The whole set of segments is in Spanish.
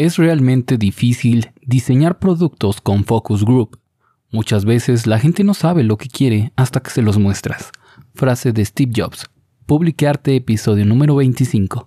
Es realmente difícil diseñar productos con focus group. Muchas veces la gente no sabe lo que quiere hasta que se los muestras. Frase de Steve Jobs. Publicarte episodio número 25.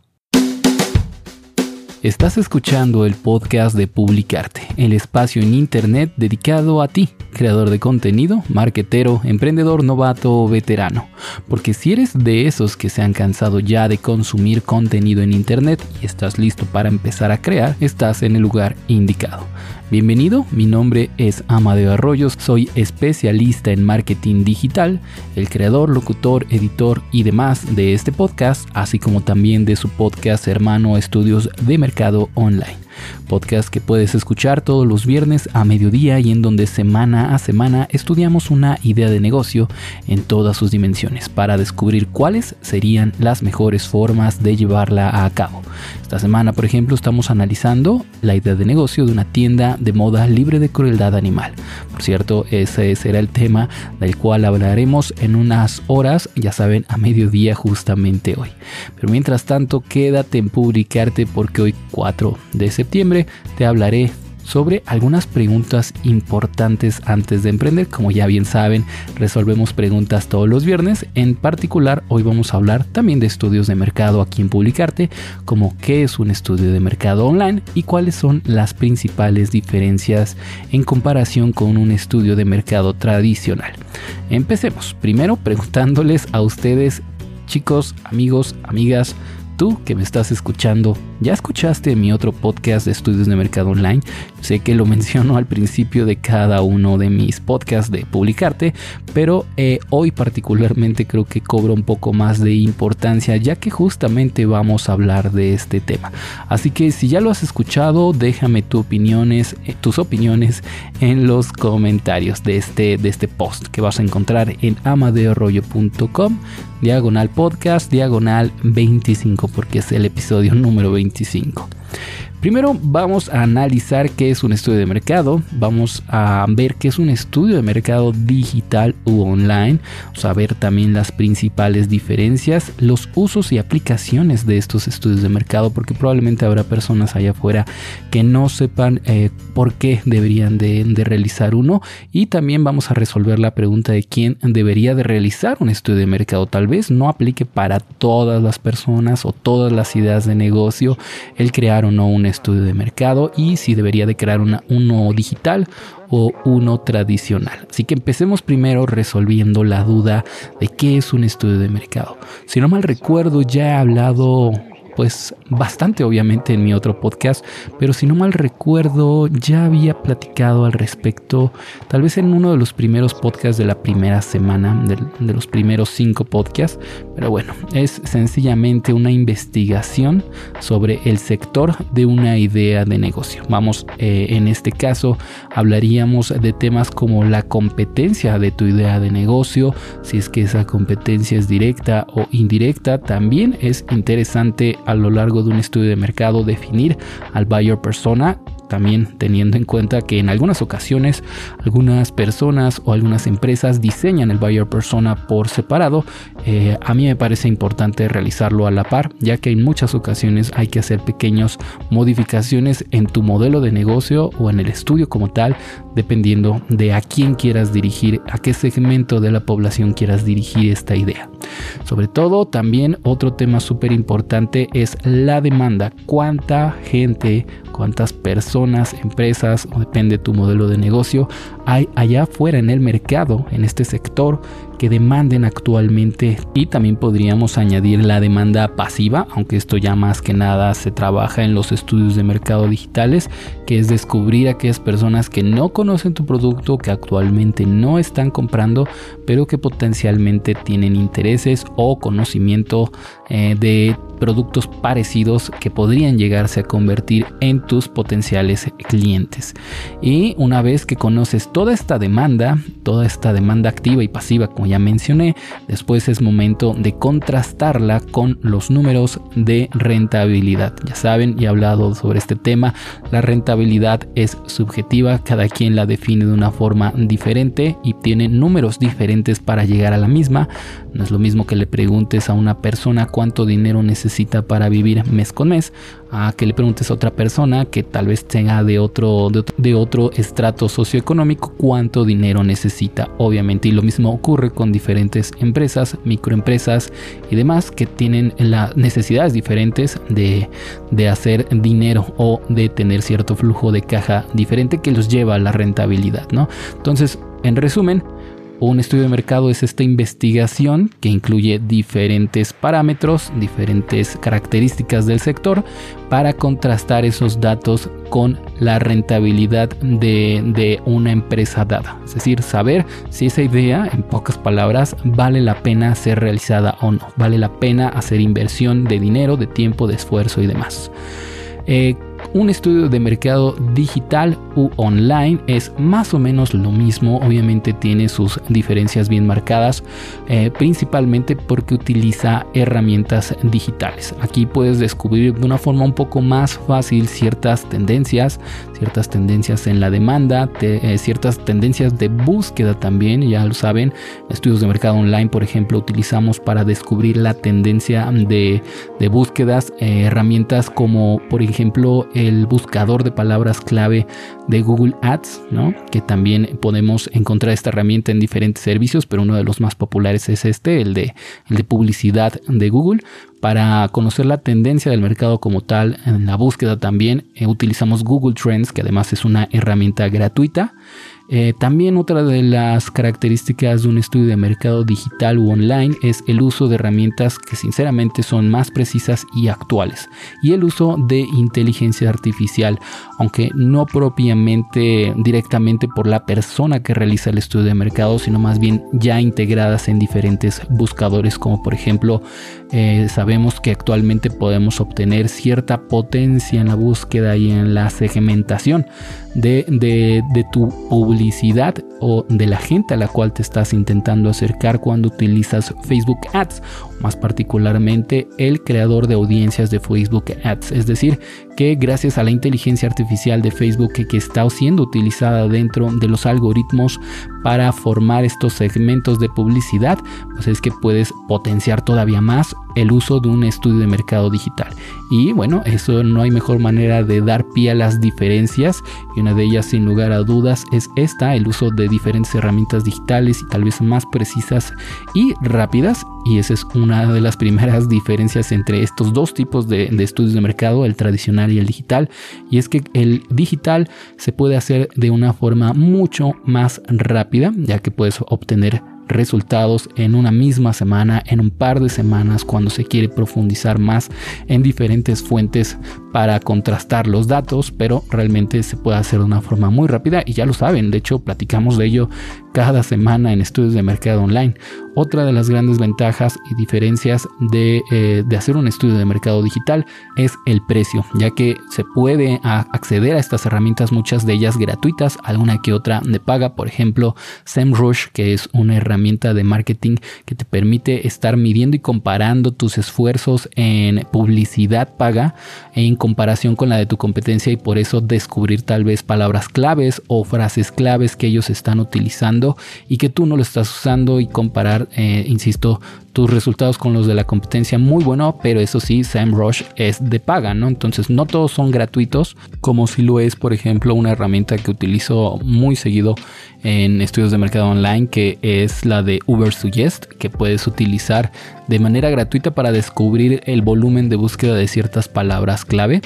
Estás escuchando el podcast de Publicarte, el espacio en Internet dedicado a ti, creador de contenido, marketero, emprendedor novato o veterano. Porque si eres de esos que se han cansado ya de consumir contenido en Internet y estás listo para empezar a crear, estás en el lugar indicado. Bienvenido, mi nombre es Amadeo Arroyos, soy especialista en marketing digital, el creador, locutor, editor y demás de este podcast, así como también de su podcast hermano Estudios de Mercado Online podcast que puedes escuchar todos los viernes a mediodía y en donde semana a semana estudiamos una idea de negocio en todas sus dimensiones para descubrir cuáles serían las mejores formas de llevarla a cabo. Esta semana, por ejemplo, estamos analizando la idea de negocio de una tienda de moda libre de crueldad animal. Por cierto, ese será el tema del cual hablaremos en unas horas, ya saben, a mediodía justamente hoy. Pero mientras tanto, quédate en publicarte porque hoy 4 de septiembre te hablaré sobre algunas preguntas importantes antes de emprender. Como ya bien saben, resolvemos preguntas todos los viernes. En particular, hoy vamos a hablar también de estudios de mercado aquí en Publicarte, como qué es un estudio de mercado online y cuáles son las principales diferencias en comparación con un estudio de mercado tradicional. Empecemos primero preguntándoles a ustedes, chicos, amigos, amigas, tú que me estás escuchando, ¿ya escuchaste mi otro podcast de estudios de mercado online? Sé que lo menciono al principio de cada uno de mis podcasts de publicarte, pero eh, hoy particularmente creo que cobra un poco más de importancia ya que justamente vamos a hablar de este tema. Así que si ya lo has escuchado, déjame tus opiniones, eh, tus opiniones en los comentarios de este, de este post que vas a encontrar en amadeorollo.com diagonal podcast, diagonal 25, porque es el episodio número 25. 25. Primero vamos a analizar qué es un estudio de mercado, vamos a ver qué es un estudio de mercado digital u online, vamos a también las principales diferencias, los usos y aplicaciones de estos estudios de mercado, porque probablemente habrá personas allá afuera que no sepan eh, por qué deberían de, de, realizar uno. Y también vamos a resolver la pregunta de quién debería de realizar un estudio de mercado. Tal vez no aplique para todas las personas o todas las ideas de negocio el crear o no un estudio de mercado y si debería de crear una, uno digital o uno tradicional. Así que empecemos primero resolviendo la duda de qué es un estudio de mercado. Si no mal recuerdo, ya he hablado pues bastante obviamente en mi otro podcast, pero si no mal recuerdo ya había platicado al respecto, tal vez en uno de los primeros podcasts de la primera semana, de, los primeros cinco podcasts, pero bueno, es sencillamente una investigación sobre el sector de una idea de negocio. Vamos, eh, en este caso hablaríamos de temas como la competencia de tu idea de negocio, si es que esa competencia es directa o indirecta, también es interesante a lo largo de un estudio de mercado definir al buyer persona también teniendo en cuenta que en algunas ocasiones algunas personas o algunas empresas diseñan el buyer persona por separado, eh, a mí me parece importante realizarlo a la par, ya que en muchas ocasiones hay que hacer pequeñas modificaciones en tu modelo de negocio o en el estudio como tal, dependiendo de a quién quieras dirigir, a qué segmento de la población quieras dirigir esta idea. Sobre todo, también otro tema súper importante es la demanda. ¿Cuánta gente, cuántas personas empresas, o depende de tu modelo de negocio, hay allá afuera en el mercado, en este sector, que demanden actualmente y también podríamos añadir la demanda pasiva, aunque esto ya más que nada se trabaja en los estudios de mercado digitales, que es descubrir a aquellas personas que no conocen tu producto, que actualmente no están comprando, pero que potencialmente tienen intereses o conocimiento eh, de productos parecidos que podrían llegarse a convertir en tus potenciales clientes. Y una vez que conoces toda esta demanda, toda esta demanda activa y pasiva, ya mencioné, después es momento de contrastarla con los números de rentabilidad. Ya saben, he hablado sobre este tema, la rentabilidad es subjetiva, cada quien la define de una forma diferente y tiene números diferentes para llegar a la misma. No es lo mismo que le preguntes a una persona cuánto dinero necesita para vivir mes con mes, a que le preguntes a otra persona que tal vez tenga de otro, de otro, estrato socioeconómico cuánto dinero necesita, obviamente. Y lo mismo ocurre con diferentes empresas, microempresas y demás que tienen las necesidades diferentes de, de hacer dinero o de tener cierto flujo de caja diferente que los lleva a la rentabilidad, ¿no? Entonces, en resumen, un estudio de mercado es esta investigación que incluye diferentes parámetros, diferentes características del sector para contrastar esos datos con la rentabilidad de, una empresa dada. Es decir, saber si esa idea, en pocas palabras, vale la pena ser realizada o no. Vale la pena hacer inversión de dinero, de tiempo, de esfuerzo y demás. Eh, un estudio de mercado digital u online es más o menos lo mismo, obviamente tiene sus diferencias bien marcadas, eh, principalmente porque utiliza herramientas digitales. Aquí puedes descubrir de una forma un poco más fácil ciertas tendencias, ciertas tendencias en la demanda, eh, ciertas tendencias de búsqueda también, ya lo saben, estudios de mercado online, por ejemplo, utilizamos para descubrir la tendencia de, búsquedas, eh, herramientas como por ejemplo el buscador de palabras clave de Google Ads, ¿no? que también podemos encontrar esta herramienta en diferentes servicios, pero uno de los más populares es este, el de, publicidad de Google. Para conocer la tendencia del mercado como tal, en la búsqueda también eh, utilizamos Google Trends, que además es una herramienta gratuita. Eh, también otra de las características de un estudio de mercado digital u online es el uso de herramientas que sinceramente son más precisas y actuales y el uso de inteligencia artificial, aunque no propiamente directamente por la persona que realiza el estudio de mercado, sino más bien ya integradas en diferentes buscadores como por ejemplo eh, sabemos que actualmente podemos obtener cierta potencia en la búsqueda y en la segmentación de, de, tu publicidad o de la gente a la cual te estás intentando acercar cuando utilizas Facebook Ads, más particularmente el creador de audiencias de Facebook Ads. Es decir, que gracias a la inteligencia artificial de Facebook que, está siendo utilizada dentro de los algoritmos para formar estos segmentos de publicidad, pues es que puedes potenciar todavía más el uso de un estudio de mercado digital. Y bueno, eso no hay mejor manera de dar pie a las diferencias y una de ellas sin lugar a dudas es esta, el uso de diferentes herramientas digitales y tal vez más precisas y rápidas. Y esa es una de las primeras diferencias entre estos dos tipos de, de estudios de mercado, el tradicional y el digital. Y es que el digital se puede hacer de una forma mucho más rápida, ya que puedes obtener resultados en una misma semana, en un par de semanas, cuando se quiere profundizar más en diferentes fuentes para contrastar los datos, pero realmente se puede hacer de una forma muy rápida y ya lo saben, de hecho platicamos de ello cada semana en estudios de mercado online. Otra de las grandes ventajas y diferencias de, eh, de, hacer un estudio de mercado digital es el precio, ya que se puede acceder a estas herramientas, muchas de ellas gratuitas, alguna que otra de paga, por ejemplo SEMrush, que es una herramienta de marketing que te permite estar midiendo y comparando tus esfuerzos en publicidad paga en comparación con la de tu competencia y por eso descubrir tal vez palabras claves o frases claves que ellos están utilizando y que tú no lo estás usando y comparar, eh, insisto, tus resultados con los de la competencia muy bueno, pero eso sí, SEMrush es de paga, ¿no? Entonces no todos son gratuitos, como si lo es, por ejemplo, una herramienta que utilizo muy seguido en estudios de mercado online, que es la de Uber Suggest, que puedes utilizar de manera gratuita para descubrir el volumen de búsqueda de ciertas palabras clave.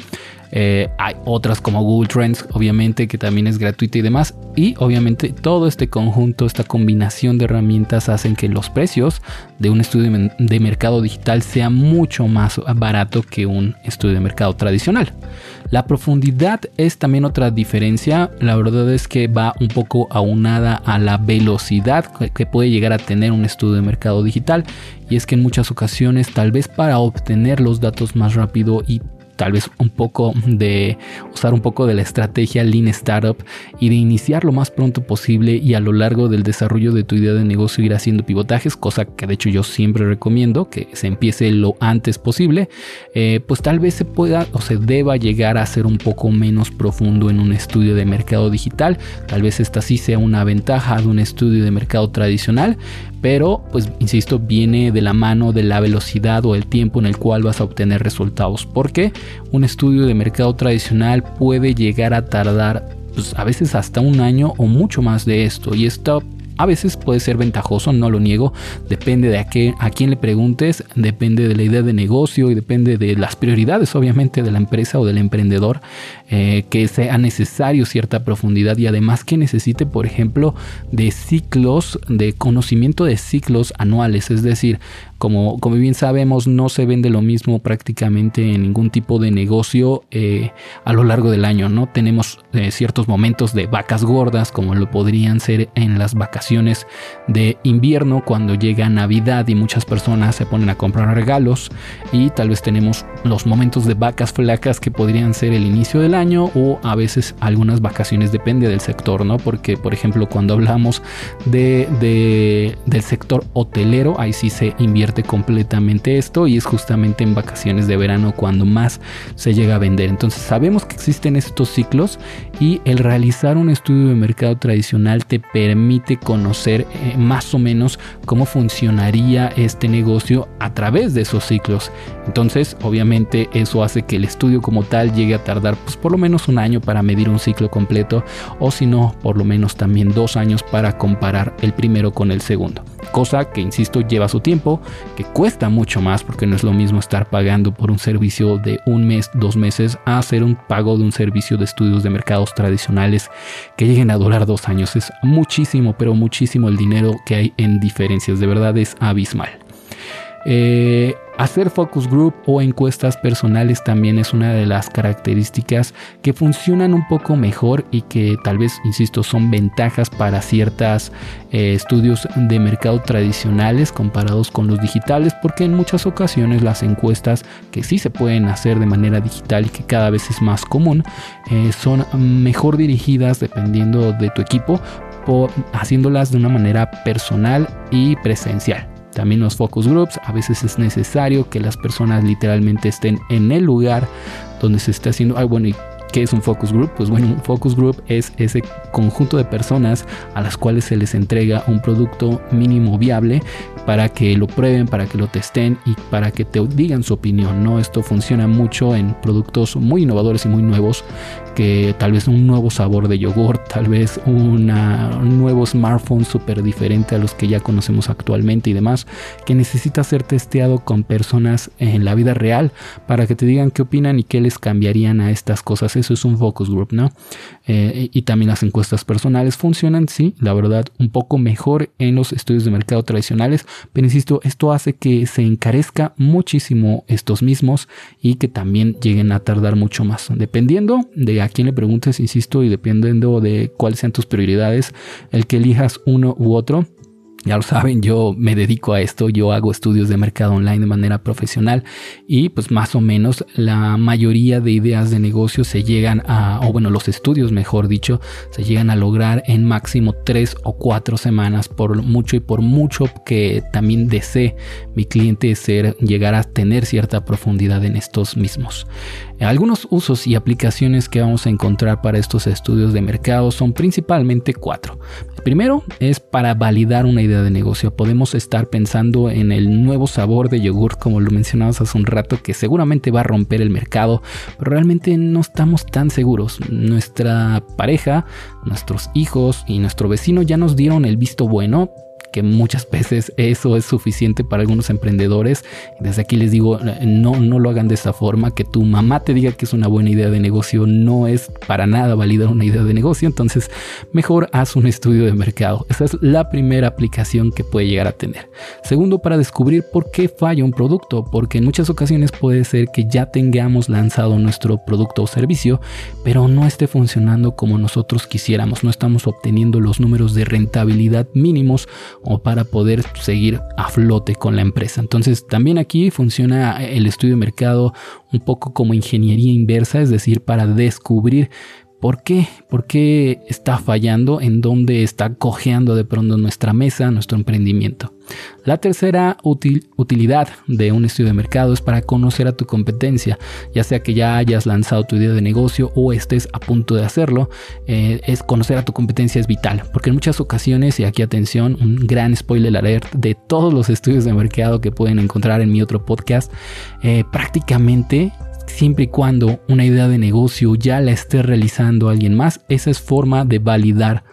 Eh, hay otras como Google Trends, obviamente, que también es gratuita y demás. Y obviamente todo este conjunto, esta combinación de herramientas hacen que los precios de un estudio de mercado digital sea mucho más barato que un estudio de mercado tradicional. La profundidad es también otra diferencia. La verdad es que va un poco aunada a la velocidad que puede llegar a tener un estudio de mercado digital. Y es que en muchas ocasiones, tal vez para obtener los datos más rápido y tal vez un poco de usar un poco de la estrategia Lean Startup y de iniciar lo más pronto posible y a lo largo del desarrollo de tu idea de negocio ir haciendo pivotajes, cosa que de hecho yo siempre recomiendo que se empiece lo antes posible, eh, pues tal vez se pueda o se deba llegar a ser un poco menos profundo en un estudio de mercado digital, tal vez esta sí sea una ventaja de un estudio de mercado tradicional, pero pues insisto viene de la mano de la velocidad o el tiempo en el cual vas a obtener resultados. ¿Por qué? Un estudio de mercado tradicional puede llegar a tardar pues, a veces hasta un año o mucho más de esto. Y esto a veces puede ser ventajoso, no lo niego, depende de a, quién le preguntes, depende de la idea de negocio y depende de las prioridades obviamente de la empresa o del emprendedor, eh, que sea necesario cierta profundidad. Y además que necesite, por ejemplo, de ciclos, de conocimiento de ciclos anuales, es decir, como, como bien sabemos, no se vende lo mismo prácticamente en ningún tipo de negocio eh, a lo largo del año, ¿no? Tenemos eh, ciertos momentos de vacas gordas, como lo podrían ser en las vacaciones de invierno, cuando llega Navidad y muchas personas se ponen a comprar regalos, y tal vez tenemos los momentos de vacas flacas que podrían ser el inicio del año o a veces algunas vacaciones, depende del sector, ¿no? Porque, por ejemplo, cuando hablamos de, de del sector hotelero, ahí sí se invierte completamente esto y es justamente en vacaciones de verano cuando más se llega a vender. Entonces sabemos que existen estos ciclos y el realizar un estudio de mercado tradicional te permite conocer eh, más o menos cómo funcionaría este negocio a través de esos ciclos. Entonces obviamente eso hace que el estudio como tal llegue a tardar pues por lo menos un año para medir un ciclo completo o si no por lo menos también dos años para comparar el primero con el segundo cosa que insisto lleva su tiempo, que cuesta mucho más porque no es lo mismo estar pagando por un servicio de un mes, dos meses, a hacer un pago de un servicio de estudios de mercados tradicionales que lleguen a durar dos años. Es muchísimo, pero muchísimo el dinero que hay en diferencias, de verdad es abismal. Eh, Hacer focus group o encuestas personales también es una de las características que funcionan un poco mejor y que tal vez, insisto, son ventajas para ciertos eh, estudios de mercado tradicionales comparados con los digitales, porque en muchas ocasiones las encuestas que sí se pueden hacer de manera digital y que cada vez es más común, eh, son mejor dirigidas dependiendo de tu equipo, haciéndolas de una manera personal y presencial. También los focus groups, a veces es necesario que las personas literalmente estén en el lugar donde se está haciendo, ay bueno, ¿y qué es un focus group? Pues bueno, un focus group es ese conjunto de personas a las cuales se les entrega un producto mínimo viable para que lo prueben, para que lo testen y para que te digan su opinión, ¿no? Esto funciona mucho en productos muy innovadores y muy nuevos que tal vez un nuevo sabor de yogur, tal vez un nuevo smartphone súper diferente a los que ya conocemos actualmente y demás, que necesita ser testeado con personas en la vida real para que te digan qué opinan y qué les cambiarían a estas cosas. Eso es un focus group, ¿no? Eh, y también las encuestas personales funcionan, sí, la verdad, un poco mejor en los estudios de mercado tradicionales, pero insisto, esto hace que se encarezca muchísimo estos mismos y que también lleguen a tardar mucho más, dependiendo de a quién le preguntes, insisto, y dependiendo de cuáles sean tus prioridades, el que elijas uno u otro ya lo saben, yo me dedico a esto, yo hago estudios de mercado online de manera profesional y pues más o menos la mayoría de ideas de negocio se llegan a, o bueno, los estudios mejor dicho, se llegan a lograr en máximo tres o cuatro semanas por mucho y por mucho que también desee mi cliente ser, llegar a tener cierta profundidad en estos mismos. Algunos usos y aplicaciones que vamos a encontrar para estos estudios de mercado son principalmente cuatro. El primero es para validar una idea de negocio. Podemos estar pensando en el nuevo sabor de yogur, como lo mencionamos hace un rato, que seguramente va a romper el mercado, pero realmente no estamos tan seguros. Nuestra pareja, nuestros hijos y nuestro vecino ya nos dieron el visto bueno, que muchas veces eso es suficiente para algunos emprendedores. Desde aquí les digo, no, no lo hagan de esa forma, que tu mamá te diga que es una buena idea de negocio no es para nada validar una idea de negocio, entonces mejor haz un estudio de mercado. Esa es la primera aplicación que puede llegar a tener. Segundo, para descubrir por qué falla un producto, porque en muchas ocasiones puede ser que ya tengamos lanzado nuestro producto o servicio, pero no esté funcionando como nosotros quisiéramos, no estamos obteniendo los números de rentabilidad mínimos o para poder seguir a flote con la empresa. Entonces también aquí funciona el estudio de mercado un poco como ingeniería inversa, es decir, para descubrir ¿Por qué? ¿Por qué está fallando? ¿En dónde está cojeando de pronto nuestra mesa, nuestro emprendimiento? La tercera utilidad de un estudio de mercado es para conocer a tu competencia, ya sea que ya hayas lanzado tu idea de negocio o estés a punto de hacerlo, eh, es conocer a tu competencia es vital, porque en muchas ocasiones, y aquí atención, un gran spoiler alert de todos los estudios de mercado que pueden encontrar en mi otro podcast, eh, prácticamente siempre y cuando una idea de negocio ya la esté realizando alguien más, esa es forma de validar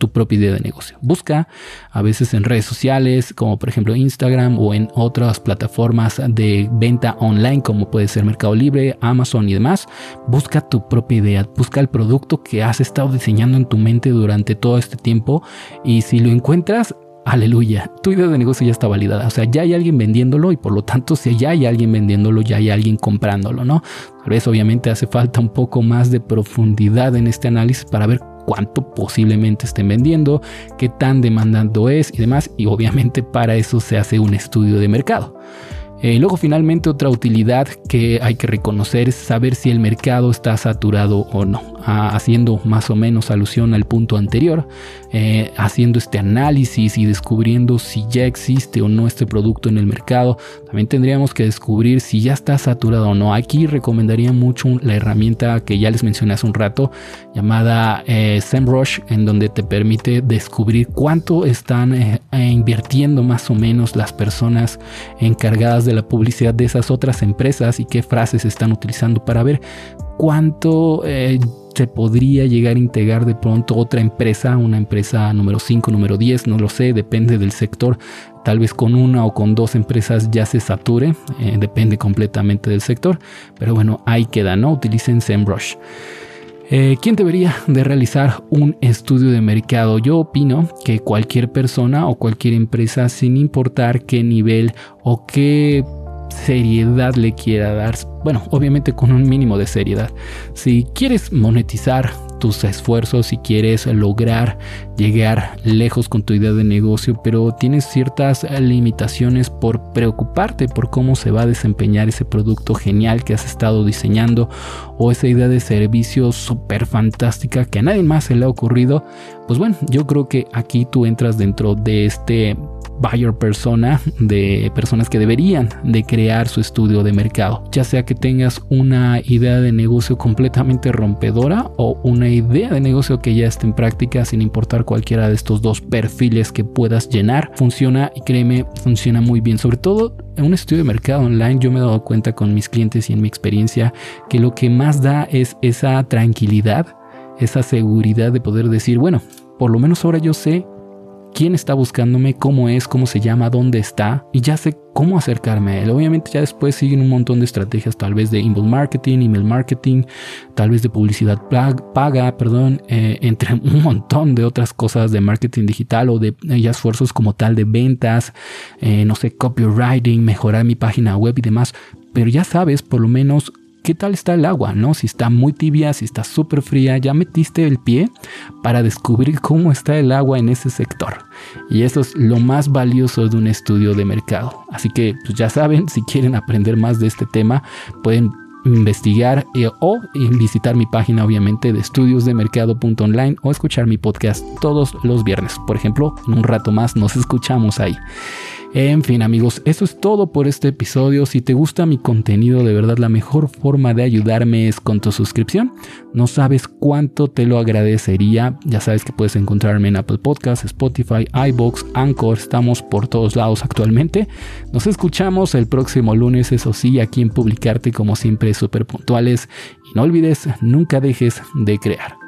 tu propia idea de negocio. Busca a veces en redes sociales, como por ejemplo Instagram o en otras plataformas de venta online, como puede ser Mercado Libre, Amazon y demás. Busca tu propia idea, busca el producto que has estado diseñando en tu mente durante todo este tiempo y si lo encuentras, aleluya, tu idea de negocio ya está validada. O sea, ya hay alguien vendiéndolo y por lo tanto, si ya hay alguien vendiéndolo, ya hay alguien comprándolo, ¿no? Tal vez obviamente hace falta un poco más de profundidad en este análisis para ver cuánto posiblemente estén vendiendo, qué tan demandando es y demás. Y obviamente para eso se hace un estudio de mercado. Eh, luego finalmente otra utilidad que hay que reconocer es saber si el mercado está saturado o no, ah, haciendo más o menos alusión al punto anterior, eh, haciendo este análisis y descubriendo si ya existe o no este producto en el mercado. También tendríamos que descubrir si ya está saturado o no. Aquí recomendaría mucho la herramienta que ya les mencioné hace un rato llamada eh, SEMrush en donde te permite descubrir cuánto están invirtiendo más o menos las personas encargadas de de la publicidad de esas otras empresas y qué frases están utilizando para ver cuánto eh, se podría llegar a integrar de pronto otra empresa, una empresa número 5, número 10, no lo sé, depende del sector. Tal vez con una o con dos empresas ya se sature, eh, depende completamente del sector. Pero bueno, ahí queda, ¿no? Utilicen SEMrush. Eh, ¿Quién debería de realizar un estudio de mercado? Yo opino que cualquier persona o cualquier empresa, sin importar qué nivel o qué seriedad le quiera dar. Bueno, obviamente con un mínimo de seriedad. Si quieres monetizar tus esfuerzos, si quieres lograr llegar lejos con tu idea de negocio, pero tienes ciertas limitaciones por preocuparte por cómo se va a desempeñar ese producto genial que has estado diseñando o esa idea de servicio súper fantástica que a nadie más se le ha ocurrido, pues bueno, yo creo que aquí tú entras dentro de este buyer persona de personas que deberían de crear su estudio de mercado, ya sea que tengas una idea de negocio completamente rompedora o una idea de negocio que ya esté en práctica sin importar cualquiera de estos dos perfiles que puedas llenar, funciona y créeme, funciona muy bien, sobre todo en un estudio de mercado online. Yo me he dado cuenta con mis clientes y en mi experiencia que lo que más da es esa tranquilidad, esa seguridad de poder decir, bueno, por lo menos ahora yo sé quién está buscándome, cómo es, cómo se llama, dónde está y ya sé cómo acercarme a él. Obviamente ya después siguen un montón de estrategias, tal vez de inbound marketing, email marketing, tal vez de publicidad paga, perdón, eh, entre un montón de otras cosas de marketing digital o de ya esfuerzos como tal de ventas, eh, no sé, copywriting, mejorar mi página web y demás. Pero ya sabes por lo menos qué tal está el agua, ¿no? Si está muy tibia, si está súper fría, ya metiste el pie para descubrir cómo está el agua en ese sector. Y eso es lo más valioso de un estudio de mercado. Así que pues ya saben, si quieren aprender más de este tema, pueden investigar eh, o visitar mi página obviamente de estudiosdemercado.online o escuchar mi podcast todos los viernes. Por ejemplo, en un rato más nos escuchamos ahí. En fin amigos, eso es todo por este episodio. Si te gusta mi contenido, de verdad la mejor forma de ayudarme es con tu suscripción. No sabes cuánto te lo agradecería. Ya sabes que puedes encontrarme en Apple Podcasts, Spotify, iBox, Anchor. Estamos por todos lados actualmente. Nos escuchamos el próximo lunes, eso sí, aquí en Publicarte como siempre súper puntuales. Y no olvides, nunca dejes de crear.